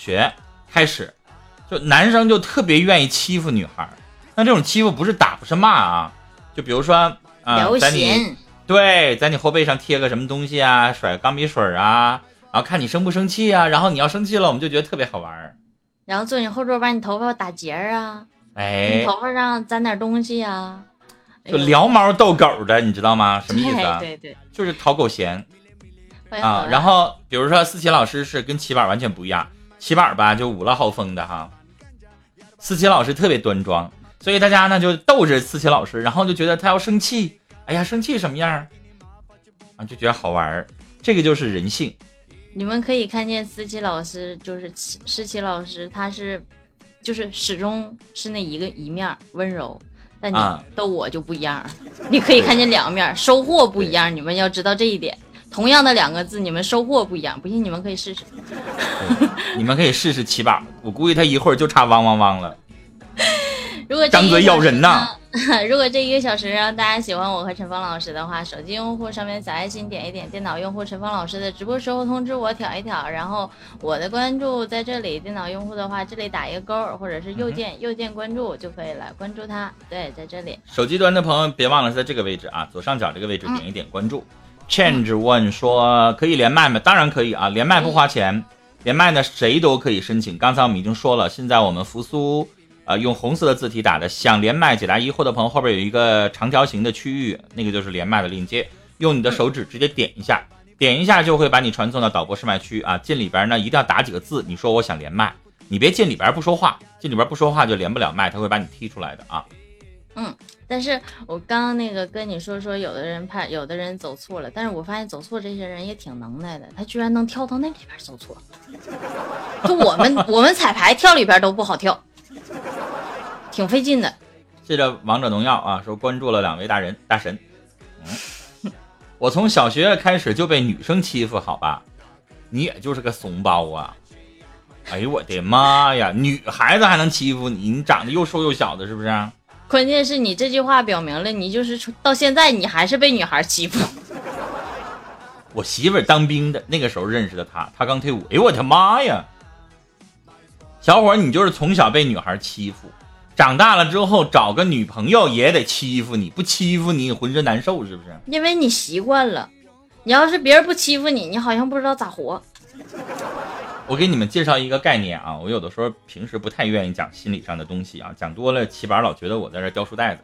学开始，就男生就特别愿意欺负女孩。那这种欺负不是打不是骂啊，就比如说啊，在你对在你后背上贴个什么东西啊，甩钢笔水啊，然后看你生不生气啊，然后你要生气了，我们就觉得特别好玩。然后坐你后座把你头发打结啊，哎，头发上沾点东西啊，就撩猫逗狗的，你知道吗？什么意思？对对，就是讨狗嫌。啊，然后比如说思琪老师是跟齐板完全不一样，齐板吧就五了好风的哈，思琪老师特别端庄，所以大家呢就逗着思琪老师，然后就觉得他要生气，哎呀生气什么样啊就觉得好玩儿，这个就是人性。你们可以看见思琪老师就是思琪老师，他是就是始终是那一个一面温柔，但你逗我就不一样，你可以看见两面，收获不一样，你们要知道这一点。同样的两个字，你们收获不一样，不信你们可以试试。你们可以试试七宝，我估计他一会儿就差汪汪汪了。如果张嘴咬人呐！如果这一个小时让大家喜欢我和陈峰老师的话，手机用户上面小爱心点一点，电脑用户陈峰老师的直播时候通知我挑一挑，然后我的关注在这里。电脑用户的话，这里打一个勾，或者是右键右键关注就可以了，关注他。对，在这里。手机端的朋友别忘了在这个位置啊，左上角这个位置点一点关注。Change 问说可以连麦吗？当然可以啊，连麦不花钱，连麦呢谁都可以申请。刚才我们已经说了，现在我们扶苏，呃，用红色的字体打的，想连麦解答疑惑的朋友，后边有一个长条形的区域，那个就是连麦的链接，用你的手指直接点一下，点一下就会把你传送到导播试麦区啊。进里边呢一定要打几个字，你说我想连麦，你别进里边不说话，进里边不说话就连不了麦，他会把你踢出来的啊。嗯。但是我刚刚那个跟你说说，有的人怕有的人走错了，但是我发现走错这些人也挺能耐的，他居然能跳到那里边走错。就我们我们彩排跳里边都不好跳，挺费劲的。谢谢王者荣耀啊，说关注了两位大人大神。嗯，我从小学开始就被女生欺负，好吧？你也就是个怂包啊！哎呦我的妈呀，女孩子还能欺负你？你长得又瘦又小的，是不是？关键是你这句话表明了，你就是到现在你还是被女孩欺负。我媳妇儿当兵的那个时候认识的他，他刚退伍。哎呦我的妈呀！小伙儿，你就是从小被女孩欺负，长大了之后找个女朋友也得欺负你，不欺负你浑身难受是不是？因为你习惯了，你要是别人不欺负你，你好像不知道咋活。我给你们介绍一个概念啊，我有的时候平时不太愿意讲心理上的东西啊，讲多了齐宝老觉得我在这叼书袋子。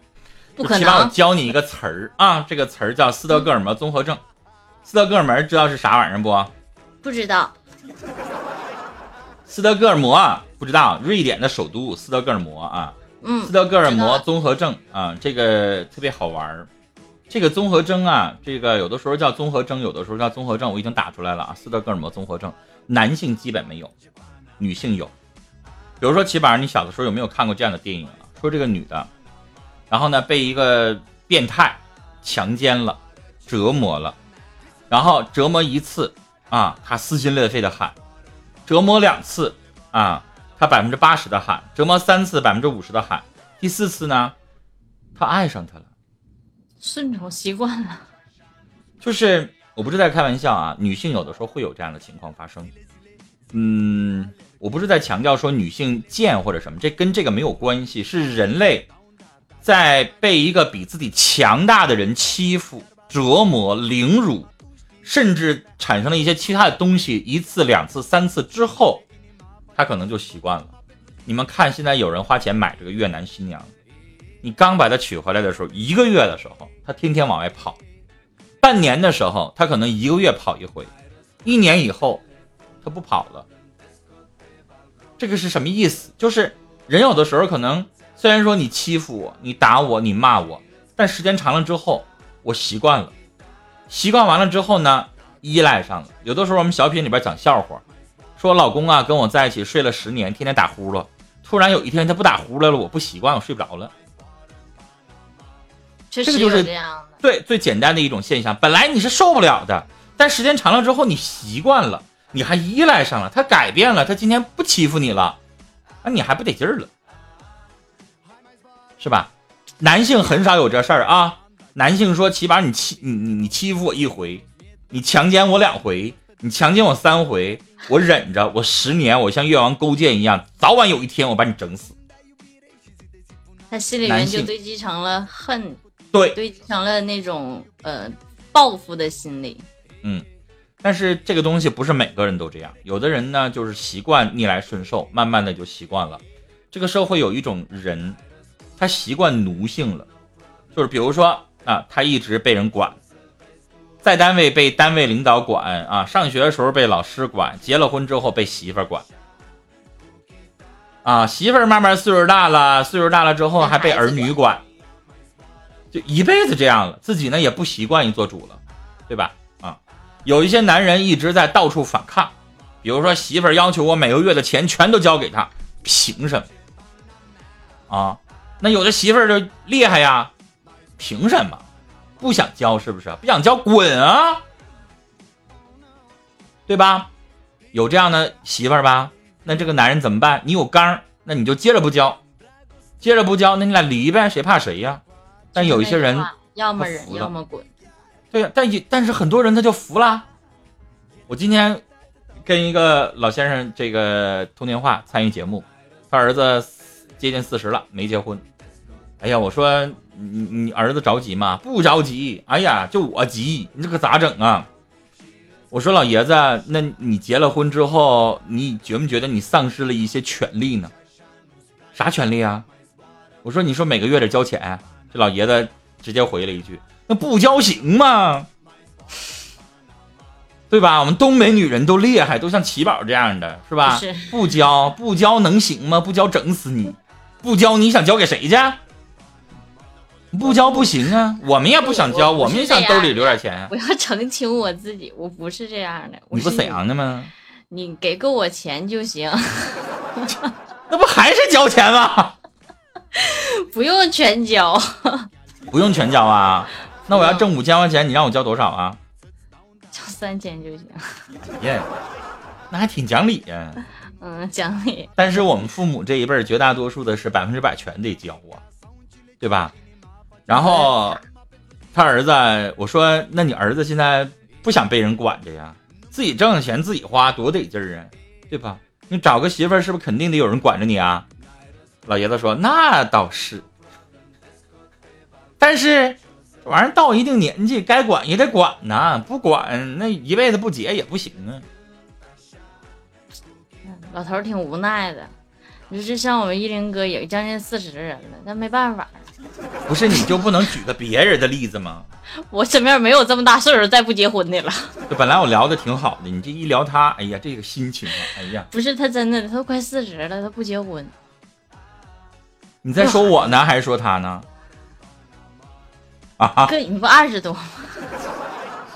不可能。齐宝，我教你一个词儿啊，这个词儿叫斯德哥尔摩综合症。斯德哥尔摩知道是啥玩意儿不？不知道。斯德哥尔摩不知道，瑞典的首都斯德哥尔摩啊。嗯。斯德哥尔摩综合症啊，这个特别好玩儿。这个综合征啊，这个有的时候叫综合征，有的时候叫综合症，我已经打出来了啊。斯德哥尔摩综合症。男性基本没有，女性有。比如说，齐宝，你小的时候有没有看过这样的电影啊？说这个女的，然后呢被一个变态强奸了、折磨了，然后折磨一次啊，她撕心裂肺的喊；折磨两次啊，她百分之八十的喊；折磨三次，百分之五十的喊；第四次呢，她爱上他了，顺从习惯了，就是。我不是在开玩笑啊，女性有的时候会有这样的情况发生。嗯，我不是在强调说女性贱或者什么，这跟这个没有关系，是人类在被一个比自己强大的人欺负、折磨、凌辱，甚至产生了一些其他的东西，一次、两次、三次之后，他可能就习惯了。你们看，现在有人花钱买这个越南新娘，你刚把她娶回来的时候，一个月的时候，她天天往外跑。半年的时候，他可能一个月跑一回；一年以后，他不跑了。这个是什么意思？就是人有的时候可能虽然说你欺负我、你打我、你骂我，但时间长了之后，我习惯了。习惯完了之后呢，依赖上了。有的时候我们小品里边讲笑话，说老公啊跟我在一起睡了十年，天天打呼噜，突然有一天他不打呼噜了，我不习惯，我睡不着了。这个就是这样的。对，最简单的一种现象，本来你是受不了的，但时间长了之后，你习惯了，你还依赖上了，他改变了，他今天不欺负你了，那你还不得劲儿了，是吧？男性很少有这事儿啊。男性说：“起码你欺你你你欺负我一回，你强奸我两回，你强奸我三回，我忍着，我十年，我像越王勾践一样，早晚有一天我把你整死。他心里面就堆积成了恨，对，堆积成了那种呃报复的心理。嗯，但是这个东西不是每个人都这样，有的人呢就是习惯逆来顺受，慢慢的就习惯了。这个社会有一种人，他习惯奴性了，就是比如说啊，他一直被人管，在单位被单位领导管啊，上学的时候被老师管，结了婚之后被媳妇管。啊，媳妇儿慢慢岁数大了，岁数大了之后还被儿女管，就一辈子这样了，自己呢也不习惯于做主了，对吧？啊，有一些男人一直在到处反抗，比如说媳妇儿要求我每个月的钱全都交给他，凭什么？啊，那有的媳妇儿就厉害呀，凭什么？不想交是不是？不想交滚啊，对吧？有这样的媳妇儿吧？那这个男人怎么办？你有刚，那你就接着不交，接着不交，那你俩离呗，谁怕谁呀？但有一些人，要么忍，要么滚。对呀，但但是很多人他就服了。我今天跟一个老先生这个通电话，参与节目，他儿子接近四十了，没结婚。哎呀，我说你你儿子着急吗？不着急。哎呀，就我急，你这可咋整啊？我说老爷子，那你结了婚之后，你觉不觉得你丧失了一些权利呢？啥权利啊？我说你说每个月得交钱，这老爷子直接回了一句：“那不交行吗？对吧？我们东北女人都厉害，都像七宝这样的，是吧？不交不交能行吗？不交整死你！不交你想交给谁去？”不交不行啊，我们也不想交，我们也想兜里留点钱。我要澄清我自己，我不是这样的。你不沈阳的吗？你给够我钱就行。那不还是交钱吗？不用全交。不用全交啊？那我要挣五千块钱，你让我交多少啊？交三千就行。耶，那还挺讲理呀。嗯，讲理。但是我们父母这一辈绝大多数的是百分之百全得交啊，对吧？然后，他儿子我说：“那你儿子现在不想被人管着呀？自己挣的钱自己花，多得劲儿啊，对吧？你找个媳妇儿是不是肯定得有人管着你啊？”老爷子说：“那倒是，但是这玩意儿到一定年纪该管也得管呐，不管那一辈子不结也不行啊。”老头挺无奈的，你说这像我们一林哥也将近四十的人了，那没办法。不是你就不能举个别人的例子吗？我身边没有这么大岁数再不结婚的了。就本来我聊的挺好的，你这一聊他，哎呀，这个心情啊，哎呀，不是他真的，他都快四十了，他不结婚。你在说我呢，还是说他呢？啊？哥，你不二十多吗？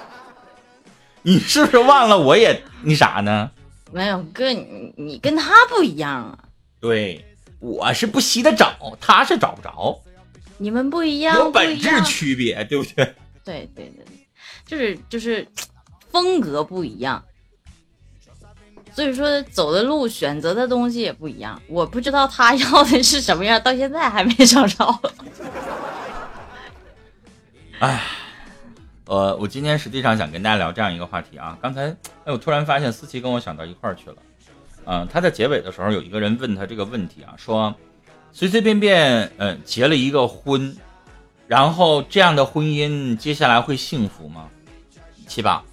你是不是忘了我也那啥呢？没有，哥，你你跟他不一样啊。对，我是不惜的找，他是找不着。你们不一样，有本质区别，对不对？对对对，就是就是风格不一样，所以说走的路、选择的东西也不一样。我不知道他 要的是什么样，到现在还没找着。哎，呃，我今天实际上想跟大家聊这样一个话题啊。刚才，哎，我突然发现思琪跟我想到一块儿去了。嗯，他在结尾的时候有一个人问他这个问题啊，说。随随便便，嗯，结了一个婚，然后这样的婚姻接下来会幸福吗？七宝，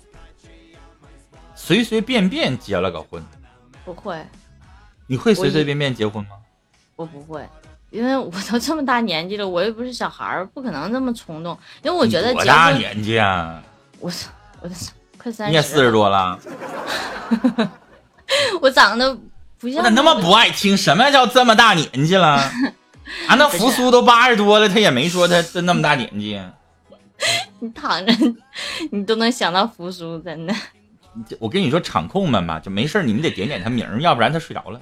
随随便便结了个婚，不会。你会随随便便结婚吗？我不会，因为我都这么大年纪了，我又不是小孩儿，不可能这么冲动。因为我觉得多大年纪啊？我我快三十，你也四十多了。我长得。我咋那么不爱听？什么叫这么大年纪了？啊，那扶苏都八十多了，他也没说他真那么大年纪。你躺着，你都能想到扶苏，真的。我跟你说，场控们吧，就没事你们得点点他名，要不然他睡着了。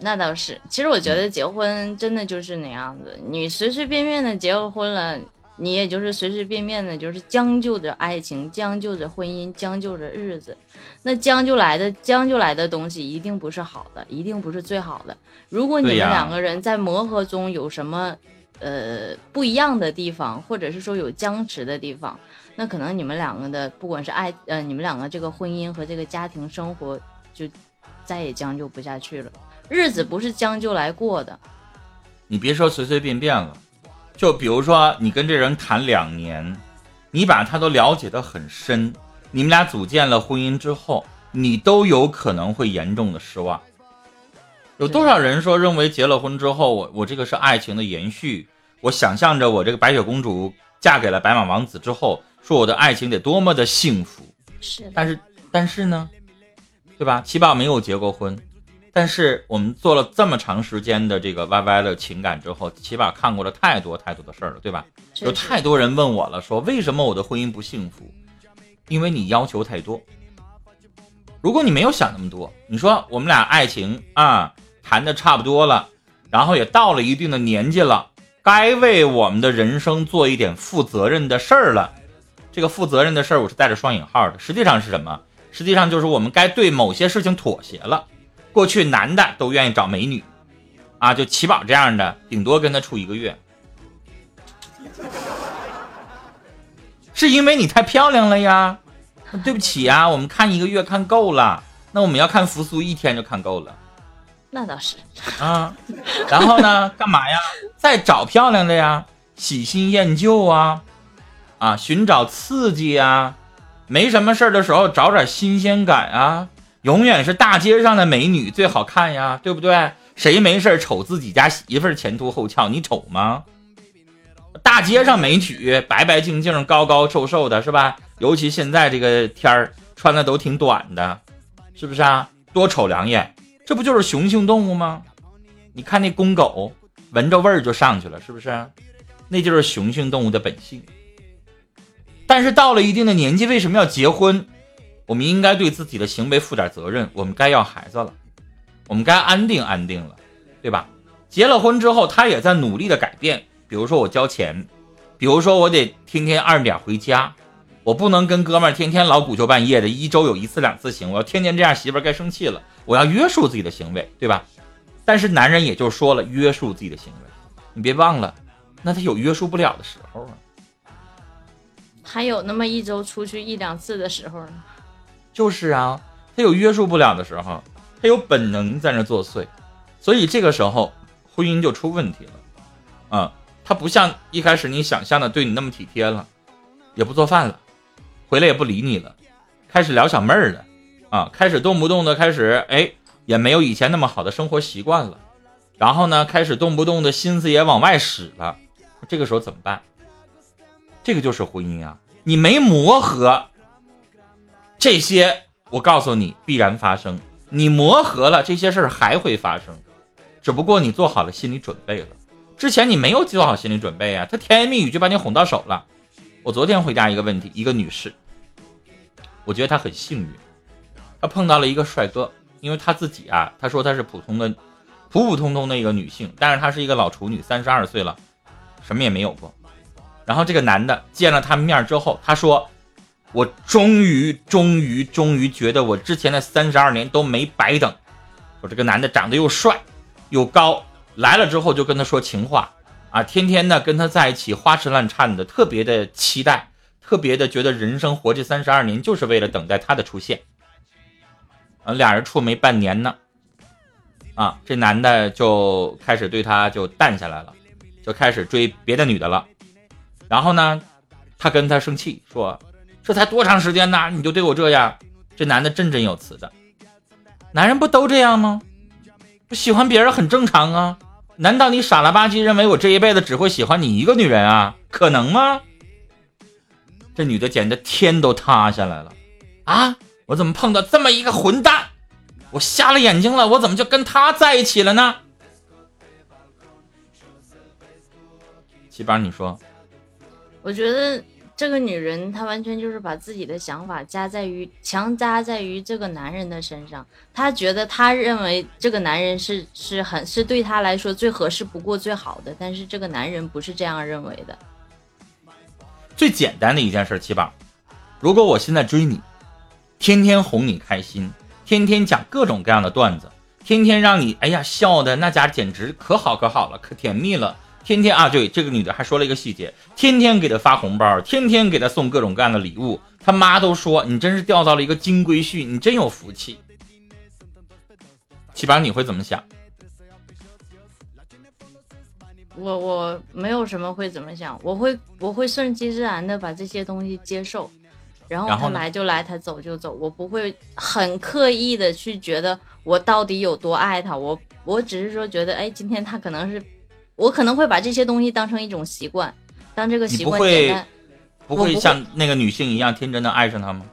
那倒是，其实我觉得结婚真的就是那样子，你随随便便的结了婚了。你也就是随随便便的，就是将就着爱情，将就着婚姻，将就着日子。那将就来的，将就来的东西一定不是好的，一定不是最好的。如果你们两个人在磨合中有什么呃不一样的地方，或者是说有僵持的地方，那可能你们两个的不管是爱呃你们两个这个婚姻和这个家庭生活就再也将就不下去了。日子不是将就来过的。你别说随随便便了，就比如说你跟这人谈两年，你把他都了解的很深，你们俩组建了婚姻之后，你都有可能会严重的失望。有多少人说认为结了婚之后，我我这个是爱情的延续，我想象着我这个白雪公主嫁给了白马王子之后，说我的爱情得多么的幸福。是，但是但是呢，对吧？七宝没有结过婚。但是我们做了这么长时间的这个 YY 的情感之后，起码看过了太多太多的事儿了，对吧？有太多人问我了，说为什么我的婚姻不幸福？因为你要求太多。如果你没有想那么多，你说我们俩爱情啊谈的差不多了，然后也到了一定的年纪了，该为我们的人生做一点负责任的事儿了。这个负责任的事儿，我是带着双引号的。实际上是什么？实际上就是我们该对某些事情妥协了。过去男的都愿意找美女，啊，就齐宝这样的，顶多跟他处一个月，是因为你太漂亮了呀。对不起呀，我们看一个月看够了，那我们要看扶苏一天就看够了。那倒是啊，然后呢，干嘛呀？再找漂亮的呀，喜新厌旧啊，啊，寻找刺激啊，没什么事儿的时候找点新鲜感啊。永远是大街上的美女最好看呀，对不对？谁没事瞅自己家媳妇前凸后翘？你瞅吗？大街上美女白白净净、高高瘦瘦的，是吧？尤其现在这个天儿，穿的都挺短的，是不是啊？多瞅两眼，这不就是雄性动物吗？你看那公狗，闻着味儿就上去了，是不是？那就是雄性动物的本性。但是到了一定的年纪，为什么要结婚？我们应该对自己的行为负点责任。我们该要孩子了，我们该安定安定了，对吧？结了婚之后，他也在努力的改变。比如说我交钱，比如说我得天天二点回家，我不能跟哥们儿天天老鼓秋半夜的，一周有一次两次行。我要天天这样，媳妇儿该生气了。我要约束自己的行为，对吧？但是男人也就说了，约束自己的行为，你别忘了，那他有约束不了的时候啊，还有那么一周出去一两次的时候呢。就是啊，他有约束不了的时候，他有本能在那作祟，所以这个时候婚姻就出问题了。啊，他不像一开始你想象的对你那么体贴了，也不做饭了，回来也不理你了，开始撩小妹儿了，啊，开始动不动的开始哎，也没有以前那么好的生活习惯了，然后呢，开始动不动的心思也往外使了，这个时候怎么办？这个就是婚姻啊，你没磨合。这些我告诉你必然发生，你磨合了，这些事儿还会发生，只不过你做好了心理准备了。之前你没有做好心理准备啊，他甜言蜜语就把你哄到手了。我昨天回答一个问题，一个女士，我觉得她很幸运，她碰到了一个帅哥，因为她自己啊，她说她是普通的、普普通通的一个女性，但是她是一个老处女，三十二岁了，什么也没有过。然后这个男的见了她面之后，他说。我终于、终于、终于觉得我之前的三十二年都没白等。我这个男的长得又帅又高，来了之后就跟他说情话啊，天天的跟他在一起花枝乱颤的，特别的期待，特别的觉得人生活这三十二年就是为了等待他的出现。啊，俩人处没半年呢，啊，这男的就开始对他就淡下来了，就开始追别的女的了。然后呢，他跟他生气说。这才多长时间呢？你就对我这样？这男的振振有词的，男人不都这样吗？不喜欢别人很正常啊。难道你傻了吧唧认为我这一辈子只会喜欢你一个女人啊？可能吗？这女的简直天都塌下来了啊！我怎么碰到这么一个混蛋？我瞎了眼睛了？我怎么就跟他在一起了呢？七八，你说？我觉得。这个女人，她完全就是把自己的想法加在于强加在于这个男人的身上。她觉得，她认为这个男人是是很是对她来说最合适不过、最好的。但是这个男人不是这样认为的。最简单的一件事，七宝，如果我现在追你，天天哄你开心，天天讲各种各样的段子，天天让你哎呀笑的那家简直可好可好了，可甜蜜了。天天啊，对这个女的还说了一个细节，天天给她发红包，天天给她送各种各样的礼物，他妈都说你真是钓到了一个金龟婿，你真有福气。七宝，你会怎么想？我我没有什么会怎么想，我会我会顺其自然的把这些东西接受，然后他来就来，他走就走，我不会很刻意的去觉得我到底有多爱他，我我只是说觉得，哎，今天他可能是，我可能会把这些东西当成一种习惯，当这个习惯简单，不会像那个女性一样天真的爱上他吗？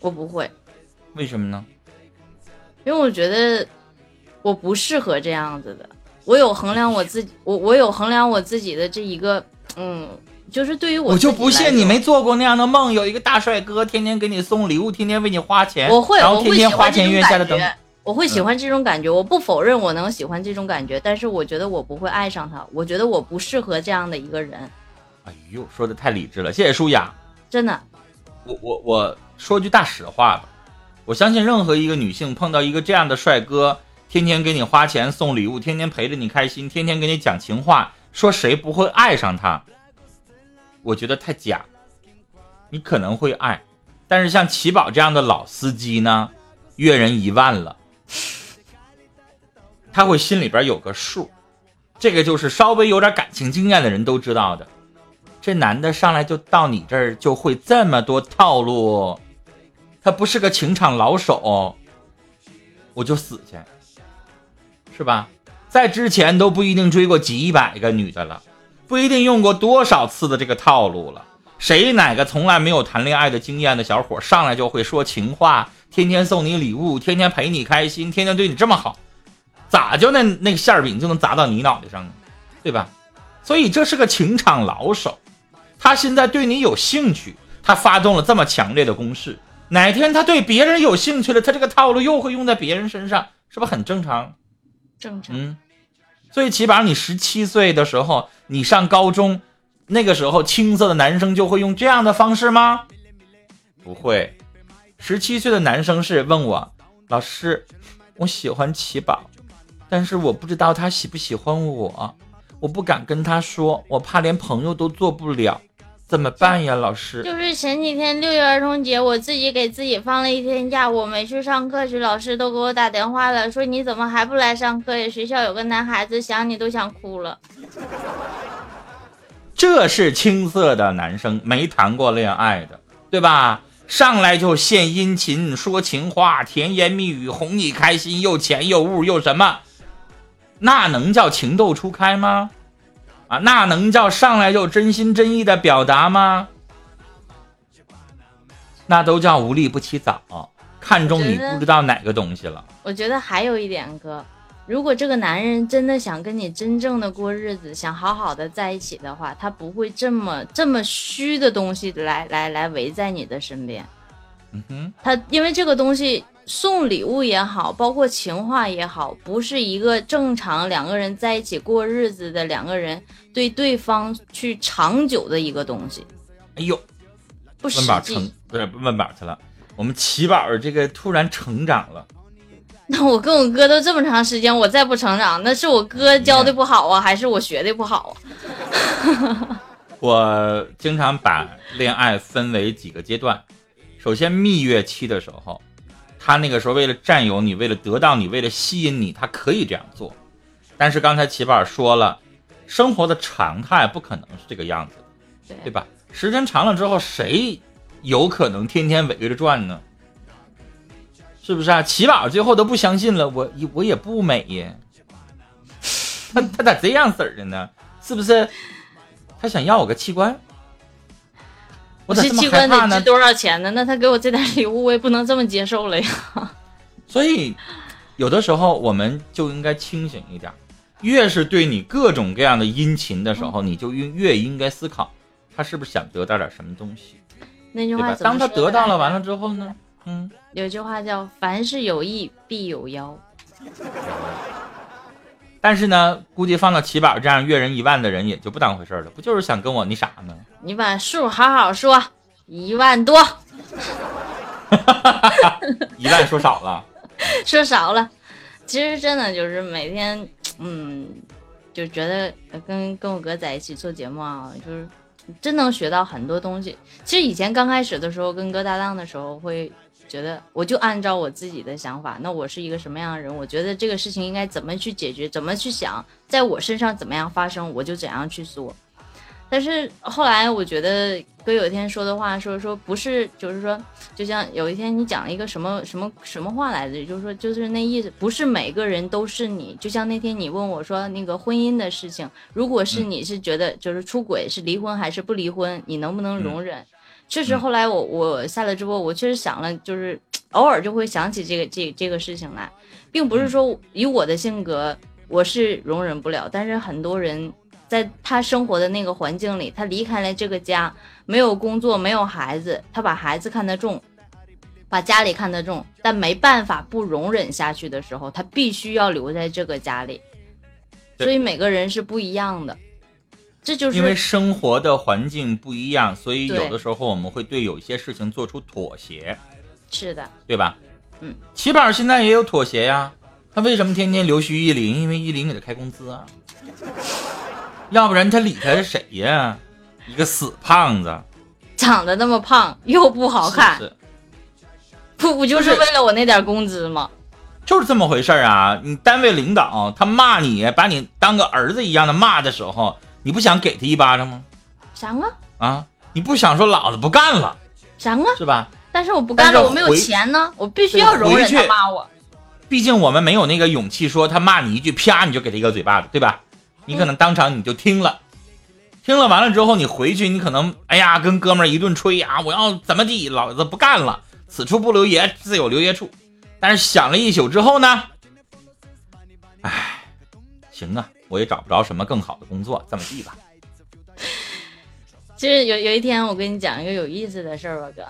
我不会，为什么呢？因为我觉得我不适合这样子的。我有衡量我自己，我我有衡量我自己的这一个，嗯，就是对于我，我就不信你没做过那样的梦，有一个大帅哥天天给你送礼物，天天为你花钱，我会，然后天天花前月下的等，我会喜欢这种感觉，我不否认我能喜欢这种感觉，但是我觉得我不会爱上他，我觉得我不适合这样的一个人。哎呦，说的太理智了，谢谢舒雅，真的，我我我说句大实话吧，我相信任何一个女性碰到一个这样的帅哥。天天给你花钱送礼物，天天陪着你开心，天天给你讲情话，说谁不会爱上他？我觉得太假。你可能会爱，但是像齐宝这样的老司机呢，阅人一万了，他会心里边有个数。这个就是稍微有点感情经验的人都知道的。这男的上来就到你这儿就会这么多套路，他不是个情场老手，我就死去。是吧？在之前都不一定追过几百个女的了，不一定用过多少次的这个套路了。谁哪个从来没有谈恋爱的经验的小伙，上来就会说情话，天天送你礼物，天天陪你开心，天天对你这么好，咋就那那个馅饼就能砸到你脑袋上呢？对吧？所以这是个情场老手，他现在对你有兴趣，他发动了这么强烈的攻势。哪天他对别人有兴趣了，他这个套路又会用在别人身上，是不是很正常？正常。嗯，最起码你十七岁的时候，你上高中，那个时候青涩的男生就会用这样的方式吗？不会，十七岁的男生是问我老师，我喜欢齐宝，但是我不知道他喜不喜欢我，我不敢跟他说，我怕连朋友都做不了。怎么办呀，老师？就是前几天六一儿童节，我自己给自己放了一天假，我没去上课去，老师都给我打电话了，说你怎么还不来上课呀？学校有个男孩子想你都想哭了。这是青涩的男生，没谈过恋爱的，对吧？上来就献殷勤，说情话，甜言蜜语，哄你开心，又钱又物又什么？那能叫情窦初开吗？啊，那能叫上来就真心真意的表达吗？那都叫无利不起早，看中你不知道哪个东西了。我觉得还有一点哥，如果这个男人真的想跟你真正的过日子，想好好的在一起的话，他不会这么这么虚的东西来来来围在你的身边。嗯哼，他因为这个东西。送礼物也好，包括情话也好，不是一个正常两个人在一起过日子的两个人对对方去长久的一个东西。哎呦，不实际。不是问宝去了。我们齐宝这个突然成长了。那我跟我哥都这么长时间，我再不成长，那是我哥教的不好啊，还是我学的不好啊？我经常把恋爱分为几个阶段，首先蜜月期的时候。他那个时候为了占有你，为了得到你，为了吸引你，他可以这样做。但是刚才齐宝说了，生活的常态不可能是这个样子，对吧？时间长了之后，谁有可能天天围着转呢？是不是啊？齐宝最后都不相信了，我我也不美呀。他他咋这样式儿的呢？是不是？他想要我个器官？我这器官得值多少钱呢？那他给我这点礼物，我也不能这么接受了呀。所以，有的时候我们就应该清醒一点。越是对你各种各样的殷勤的时候，你就越越应该思考，他是不是想得到点什么东西。那句话当他得到了完了之后呢？嗯，有句话叫“凡事有意必有妖 ”。但是呢，估计放到齐宝这样阅人一万的人也就不当回事了，不就是想跟我那啥吗？你把数好好说，一万多，一万说少了，说少了。其实真的就是每天，嗯，就觉得跟跟我哥在一起做节目啊，就是真能学到很多东西。其实以前刚开始的时候跟哥搭档的时候，会觉得我就按照我自己的想法，那我是一个什么样的人？我觉得这个事情应该怎么去解决，怎么去想，在我身上怎么样发生，我就怎样去做。但是后来我觉得哥有一天说的话，说说不是，就是说，就像有一天你讲了一个什么什么什么话来着，就是说，就是那意思，不是每个人都是你。就像那天你问我说那个婚姻的事情，如果是你是觉得就是出轨是离婚还是不离婚，你能不能容忍？确实，后来我我下了直播，我确实想了，就是偶尔就会想起这个这这个事情来，并不是说以我的性格我是容忍不了，但是很多人。在他生活的那个环境里，他离开了这个家，没有工作，没有孩子，他把孩子看得重，把家里看得重，但没办法不容忍下去的时候，他必须要留在这个家里。所以每个人是不一样的，这就是因为生活的环境不一样，所以有的时候我们会对有一些事情做出妥协。是的，对吧？嗯，起宝现在也有妥协呀，他为什么天天留须依林？因为依林给他开工资啊。要不然他理他是谁呀？一个死胖子，长得那么胖又不好看，不不就是为了我那点工资吗？就是这么回事啊！你单位领导他骂你，把你当个儿子一样的骂的时候，你不想给他一巴掌吗？想啊！啊，你不想说老子不干了？想啊！是吧？但是我不干了，我没有钱呢，我必须要容忍他骂我。毕竟我们没有那个勇气说他骂你一句，啪你就给他一个嘴巴子，对吧？你可能当场你就听了，听了完了之后，你回去你可能哎呀，跟哥们儿一顿吹啊，我要怎么地，老子不干了，此处不留爷，自有留爷处。但是想了一宿之后呢，哎，行啊，我也找不着什么更好的工作，这么地吧。其 实有有一天，我跟你讲一个有意思的事儿吧，哥。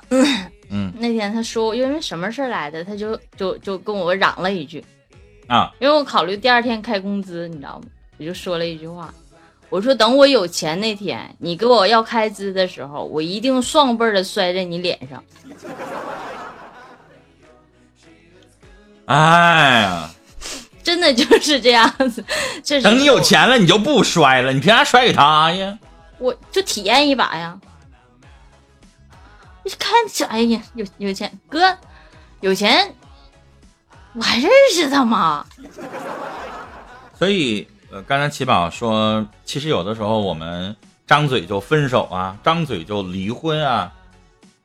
嗯。那天他说，因为什么事儿来的，他就就就跟我嚷了一句啊，因为我考虑第二天开工资，你知道吗？我就说了一句话，我说等我有钱那天，你给我要开支的时候，我一定双倍的摔在你脸上。哎呀，真的就是这样子。这 等你有钱了，你就不摔了，你凭啥摔给他呀？我就体验一把呀。你看，哎呀，有有钱哥，有钱，我还认识他吗？所以。呃，刚才奇宝说，其实有的时候我们张嘴就分手啊，张嘴就离婚啊，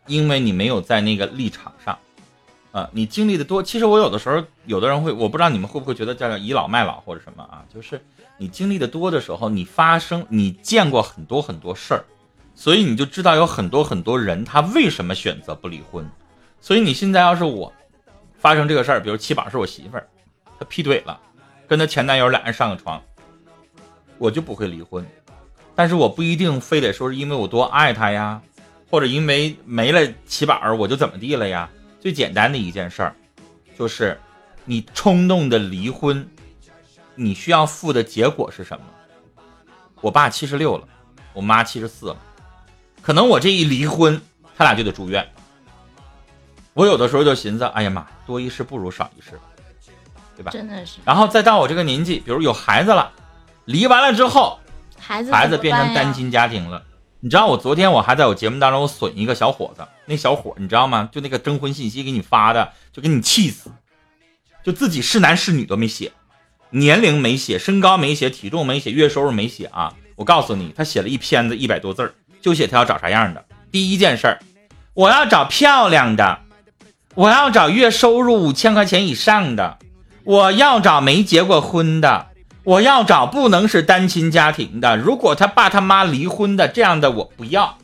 因为你没有在那个立场上，你经历的多。其实我有的时候，有的人会，我不知道你们会不会觉得叫叫倚老卖老或者什么啊，就是你经历的多的时候，你发生，你见过很多很多事儿，所以你就知道有很多很多人他为什么选择不离婚。所以你现在要是我发生这个事儿，比如七宝是我媳妇儿，她劈腿了，跟她前男友俩人上个床。我就不会离婚，但是我不一定非得说是因为我多爱他呀，或者因为没了起板我就怎么地了呀。最简单的一件事儿，就是你冲动的离婚，你需要付的结果是什么？我爸七十六了，我妈七十四了，可能我这一离婚，他俩就得住院。我有的时候就寻思，哎呀妈，多一事不如少一事，对吧？真的是。然后再到我这个年纪，比如有孩子了。离完了之后，孩子孩子变成单亲家庭了。你知道我昨天我还在我节目当中我损一个小伙子，那小伙你知道吗？就那个征婚信息给你发的，就给你气死，就自己是男是女都没写，年龄没写，身高没写，体重没写，月收入没写啊！我告诉你，他写了一篇子一百多字就写他要找啥样的。第一件事儿，我要找漂亮的，我要找月收入五千块钱以上的，我要找没结过婚的。我要找不能是单亲家庭的，如果他爸他妈离婚的这样的我不要。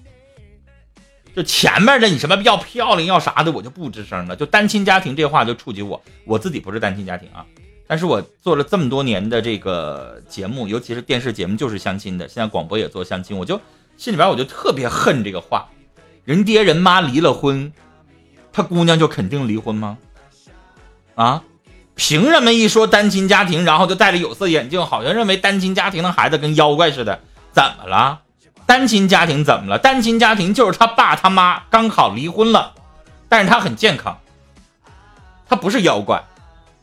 就前面的你什么要漂亮要啥的我就不吱声了。就单亲家庭这话就触及我，我自己不是单亲家庭啊，但是我做了这么多年的这个节目，尤其是电视节目就是相亲的，现在广播也做相亲，我就心里边我就特别恨这个话，人爹人妈离了婚，他姑娘就肯定离婚吗？啊？凭什么一说单亲家庭，然后就戴着有色眼镜，好像认为单亲家庭的孩子跟妖怪似的？怎么了？单亲家庭怎么了？单亲家庭就是他爸他妈刚好离婚了，但是他很健康，他不是妖怪，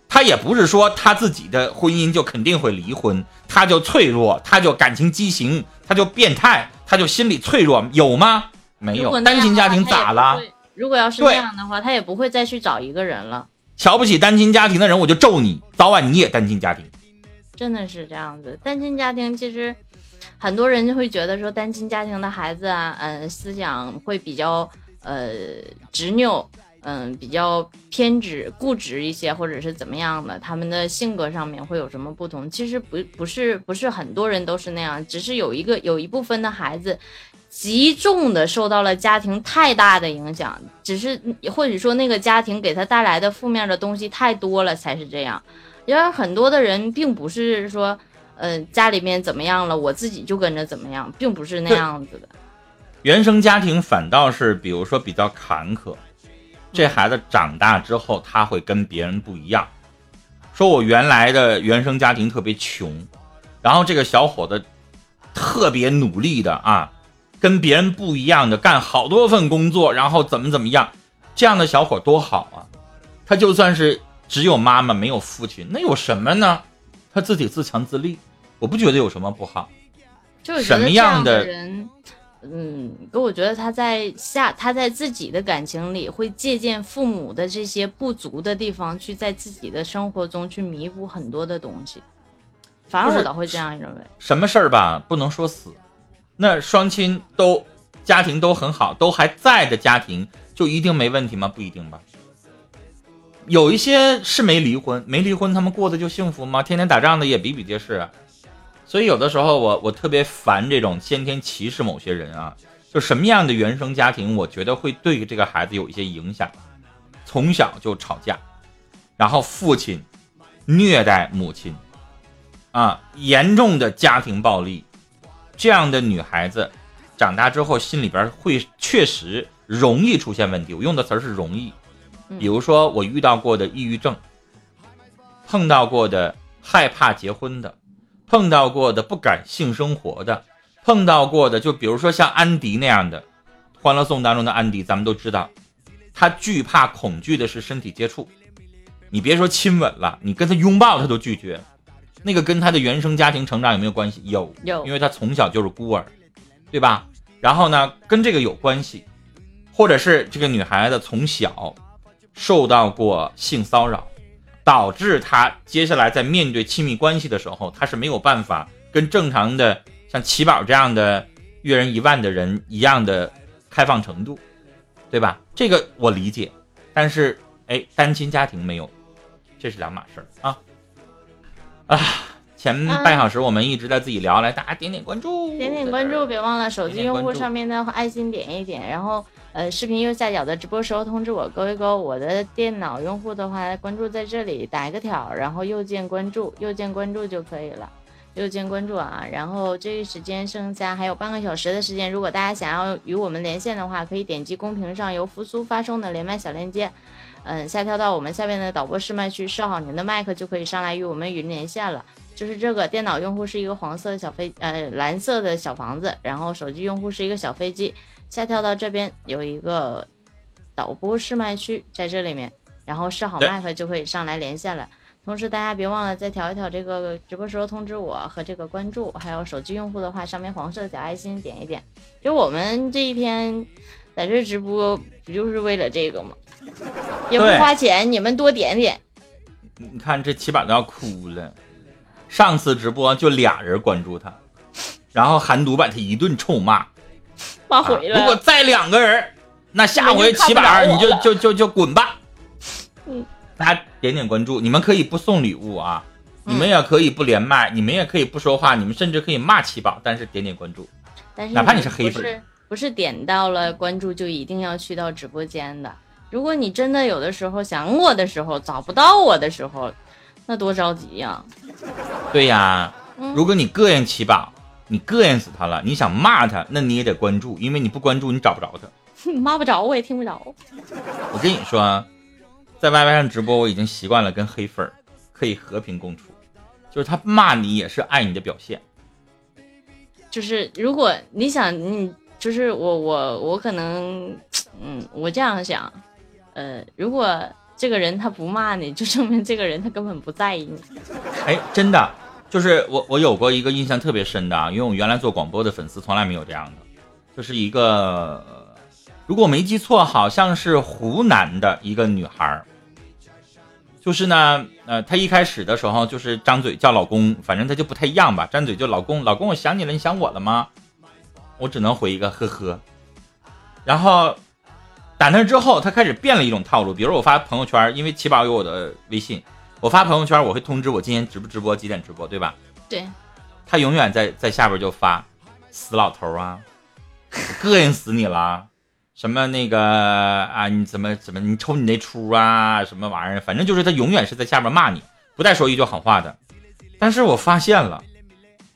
他也不是说他自己的婚姻就肯定会离婚，他就脆弱，他就感情畸形，他就变态，他就心理脆弱，有吗？没有。单亲家庭咋了？如果要是那样的话，他也不会再去找一个人了。瞧不起单亲家庭的人，我就咒你，早晚你也单亲家庭。真的是这样子，单亲家庭其实很多人就会觉得说，单亲家庭的孩子啊，嗯，思想会比较呃执拗。嗯，比较偏执、固执一些，或者是怎么样的，他们的性格上面会有什么不同？其实不不是不是很多人都是那样，只是有一个有一部分的孩子，极重的受到了家庭太大的影响，只是或者说那个家庭给他带来的负面的东西太多了才是这样。因为很多的人并不是说，嗯，家里面怎么样了，我自己就跟着怎么样，并不是那样子的。原生家庭反倒是，比如说比较坎坷。这孩子长大之后，他会跟别人不一样。说我原来的原生家庭特别穷，然后这个小伙子特别努力的啊，跟别人不一样的干好多份工作，然后怎么怎么样，这样的小伙多好啊！他就算是只有妈妈没有父亲，那有什么呢？他自己自强自立，我不觉得有什么不好。就是什么样的人？嗯，可我觉得他在下，他在自己的感情里会借鉴父母的这些不足的地方，去在自己的生活中去弥补很多的东西。反而我倒会这样认为。什么事儿吧，不能说死。那双亲都家庭都很好，都还在的家庭，就一定没问题吗？不一定吧。有一些是没离婚，没离婚他们过得就幸福吗？天天打仗的也比比皆是啊。所以有的时候我我特别烦这种先天歧视某些人啊，就什么样的原生家庭，我觉得会对这个孩子有一些影响。从小就吵架，然后父亲虐待母亲，啊，严重的家庭暴力，这样的女孩子长大之后心里边会确实容易出现问题。我用的词儿是容易，比如说我遇到过的抑郁症，碰到过的害怕结婚的。碰到过的不敢性生活的，碰到过的就比如说像安迪那样的，《欢乐颂》当中的安迪，咱们都知道，他惧怕恐惧的是身体接触，你别说亲吻了，你跟他拥抱他都拒绝，那个跟他的原生家庭成长有没有关系？有，有，因为他从小就是孤儿，对吧？然后呢，跟这个有关系，或者是这个女孩子从小受到过性骚扰。导致她接下来在面对亲密关系的时候，她是没有办法跟正常的像奇宝这样的阅人一万的人一样的开放程度，对吧？这个我理解，但是哎，单亲家庭没有，这是两码事儿啊。啊，前半小时我们一直在自己聊，来大家点点关注，点点关注，别忘了手机用户上面的爱心点一点，然后。呃，视频右下角的直播时候通知我勾一勾。我的电脑用户的话，关注在这里打一个条，然后右键关注，右键关注就可以了。右键关注啊，然后这个时间剩下还有半个小时的时间，如果大家想要与我们连线的话，可以点击公屏上由扶苏发送的连麦小链接，嗯，下跳到我们下面的导播试麦区，设好您的麦克就可以上来与我们语音连线了。就是这个电脑用户是一个黄色的小飞，呃，蓝色的小房子，然后手机用户是一个小飞机。下跳到这边有一个导播试麦区，在这里面，然后试好麦克就可以上来连线了。同时大家别忘了再调一调这个直播时候通知我和这个关注，还有手机用户的话，上面黄色的小爱心点一点。就我们这一天在这直播，不就是为了这个吗？也不花钱，你们多点点。你看这起码都要哭了。上次直播就俩人关注他，然后韩毒把他一顿臭骂。骂回了。如果再两个人，那下回起码你就就就就滚吧。嗯，大家点点关注，你们可以不送礼物啊，你们也可以不连麦，你们也可以不说话，你们甚至可以骂七宝，但是点点关注。但是哪怕你是黑粉，不是点到了关注就一定要去到直播间的。如果你真的有的时候想我的时候找不到我的时候，那多着急呀。对呀，如果你膈应七宝。你膈应死他了，你想骂他，那你也得关注，因为你不关注，你找不着他。骂不着，我也听不着。我跟你说，在 YY 上直播，我已经习惯了跟黑粉可以和平共处，就是他骂你也是爱你的表现。就是如果你想，你就是我我我可能，嗯，我这样想，呃，如果。这个人他不骂你，就证明这个人他根本不在意你。哎，真的，就是我我有过一个印象特别深的啊，因为我原来做广播的粉丝从来没有这样的，就是一个，如果我没记错，好像是湖南的一个女孩就是呢，呃，她一开始的时候就是张嘴叫老公，反正她就不太一样吧，张嘴就老公，老公，我想你了，你想我了吗？我只能回一个呵呵，然后。打那之后，他开始变了一种套路。比如我发朋友圈，因为奇宝有我的微信，我发朋友圈我会通知我今天直不直播，几点直播，对吧？对。他永远在在下边就发死老头啊，膈应死你了，什么那个啊，你怎么怎么你瞅你那出啊，什么玩意儿？反正就是他永远是在下边骂你，不带说一句好话的。但是我发现了，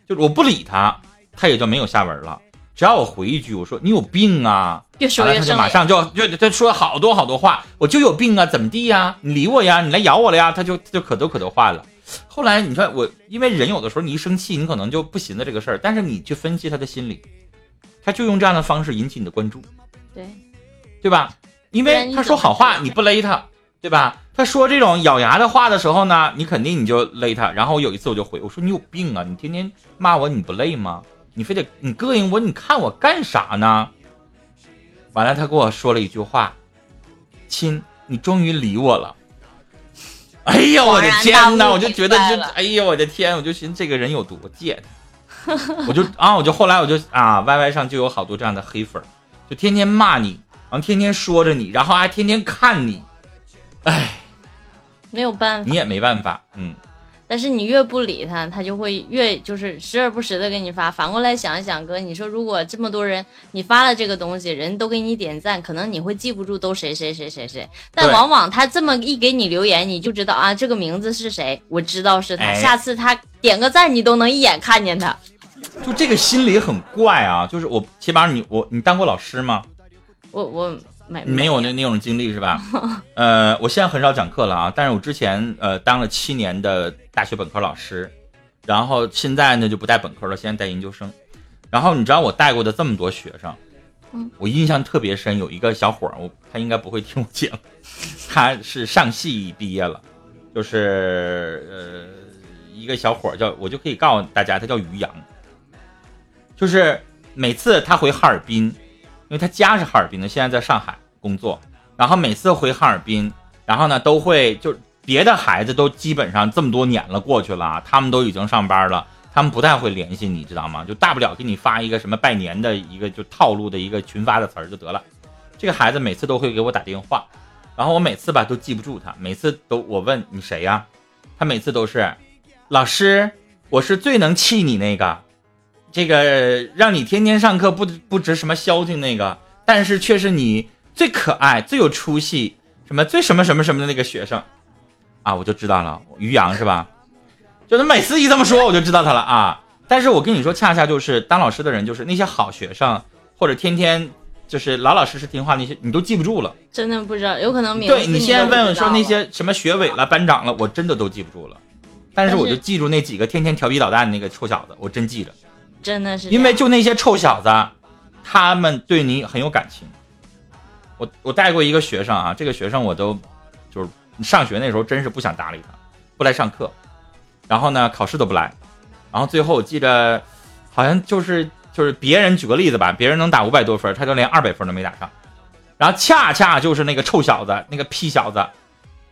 就是我不理他，他也就没有下文了。只要我回一句，我说你有病啊，越说越他就马上就就他说好多好多话，我就有病啊，怎么地呀？你理我呀，你来咬我了呀？他就就可多可多话了。后来你说我，因为人有的时候你一生气，你可能就不寻思这个事儿，但是你去分析他的心理，他就用这样的方式引起你的关注，对对吧？因为他说好话你不勒他，对吧？他说这种咬牙的话的时候呢，你肯定你就勒他。然后我有一次我就回我说你有病啊，你天天骂我你不累吗？你非得你膈应我，你看我干啥呢？完了，他跟我说了一句话：“亲，你终于理我了。”哎呀，我的天哪！我就觉得就哎呀，我的天！我就寻思这个人有多贱，我就啊，我就后来我就啊，Y Y 上就有好多这样的黑粉，就天天骂你，然后天天说着你，然后还天天看你，哎，没有办法，你也没办法，嗯。但是你越不理他，他就会越就是时而不时的给你发。反过来想一想，哥，你说如果这么多人你发了这个东西，人都给你点赞，可能你会记不住都谁谁谁谁谁。但往往他这么一给你留言，你就知道啊，这个名字是谁，我知道是他。下次他点个赞，你都能一眼看见他。就这个心理很怪啊！就是我起码你我你当过老师吗？我我。没没有那那种经历是吧？呃，我现在很少讲课了啊，但是我之前呃当了七年的大学本科老师，然后现在呢就不带本科了，现在带研究生。然后你知道我带过的这么多学生，嗯，我印象特别深，有一个小伙儿，我他应该不会听我节目，他是上戏毕业了，就是呃一个小伙儿叫，我就可以告诉大家，他叫于洋，就是每次他回哈尔滨。因为他家是哈尔滨的，现在在上海工作，然后每次回哈尔滨，然后呢都会就别的孩子都基本上这么多年了过去了，他们都已经上班了，他们不太会联系你，知道吗？就大不了给你发一个什么拜年的一个就套路的一个群发的词儿就得了。这个孩子每次都会给我打电话，然后我每次吧都记不住他，每次都我问你谁呀，他每次都是老师，我是最能气你那个。这个让你天天上课不不值什么消停那个，但是却是你最可爱、最有出息、什么最什么什么什么的那个学生，啊，我就知道了，于洋是吧？就他每次一这么说，我就知道他了啊。但是我跟你说，恰恰就是当老师的人，就是那些好学生，或者天天就是老老实实听话那些，你都记不住了。真的不知道，有可能对你先问问说那些什么学委了、班长了，我真的都记不住了。但是我就记住那几个天天调皮捣蛋那个臭小子，我真记着。真的是，因为就那些臭小子，他们对你很有感情。我我带过一个学生啊，这个学生我都就是上学那时候真是不想搭理他，不来上课，然后呢考试都不来，然后最后我记着好像就是就是别人举个例子吧，别人能打五百多分，他就连二百分都没打上，然后恰恰就是那个臭小子，那个屁小子，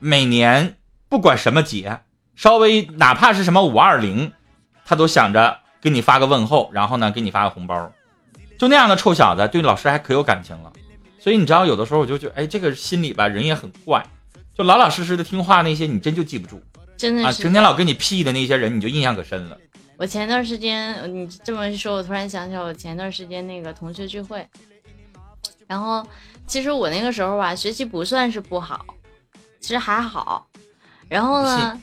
每年不管什么节，稍微哪怕是什么五二零，他都想着。给你发个问候，然后呢，给你发个红包，就那样的臭小子，对老师还可有感情了。所以你知道，有的时候我就觉得，哎，这个心里吧，人也很怪，就老老实实的听话那些，你真就记不住，真的啊，成天老跟你屁的那些人，你就印象可深了。我前段时间你这么一说，我突然想起来，我前段时间那个同学聚会，然后其实我那个时候吧，学习不算是不好，其实还好，然后呢。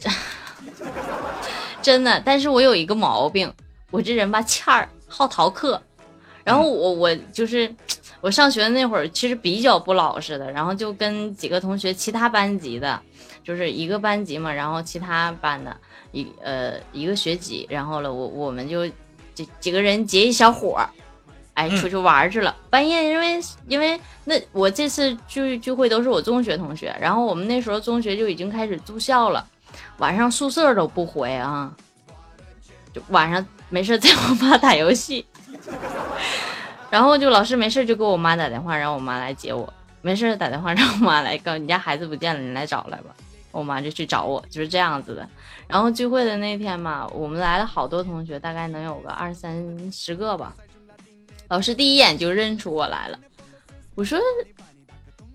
真的，但是我有一个毛病，我这人吧欠儿，好逃课。然后我我就是我上学的那会儿，其实比较不老实的。然后就跟几个同学，其他班级的，就是一个班级嘛。然后其他班的一呃一个学级，然后了我我们就几几个人结一小伙儿，哎，出去玩去了。半夜因为因为那我这次聚聚会都是我中学同学，然后我们那时候中学就已经开始住校了，晚上宿舍都不回啊，就晚上没事在我妈打游戏，然后就老师没事就给我妈打电话，让我妈来接我。没事打电话让我妈来，告你家孩子不见了，你来找来吧。我妈就去找我，就是这样子的。然后聚会的那天嘛，我们来了好多同学，大概能有个二三十个吧。老师第一眼就认出我来了，我说。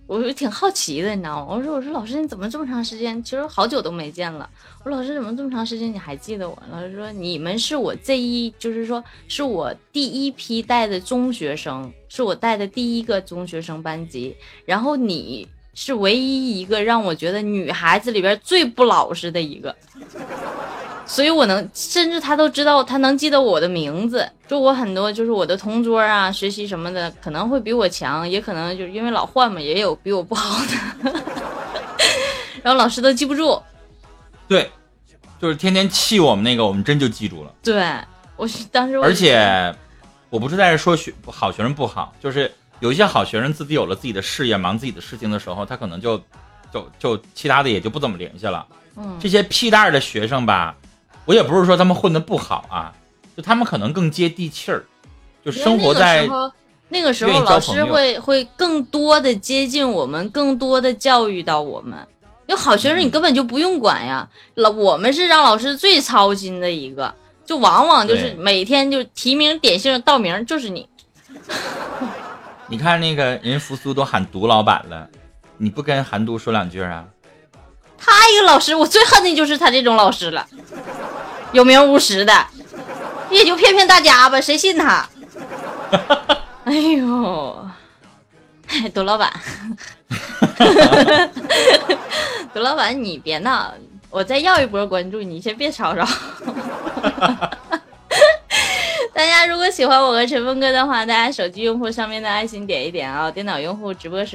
我就挺好奇的，你知道吗？我说，我说老师，你怎么这么长时间？其实好久都没见了。我说老师，怎么这么长时间你还记得我？老师说，你们是我这一，就是说是我第一批带的中学生，是我带的第一个中学生班级。然后你是唯一一个让我觉得女孩子里边最不老实的一个。所以，我能甚至他都知道，他能记得我的名字。就我很多，就是我的同桌啊，学习什么的，可能会比我强，也可能就是因为老换嘛，也有比我不好的。然后老师都记不住。对，就是天天气我们那个，我们真就记住了。对，我当时。而且，我不是在这说学好学生不好，就是有一些好学生自己有了自己的事业，忙自己的事情的时候，他可能就就就其他的也就不怎么联系了。嗯。这些屁蛋的学生吧。我也不是说他们混的不好啊，就他们可能更接地气儿，就生活在那个时候，老师会会更多的接近我们，更多的教育到我们。有好学生你根本就不用管呀，老我们是让老师最操心的一个，就往往就是每天就提名点姓道名就是你。你看那个人扶苏都喊毒老板了，你不跟韩毒说两句啊？他一个老师，我最恨的就是他这种老师了。有名无实的，也就骗骗大家吧，谁信他？哎呦，杜老板，杜老板，你别闹，我再要一波关注，你先别吵吵。大家如果喜欢我和陈峰哥的话，大家手机用户上面的爱心点一点啊，电脑用户直播时。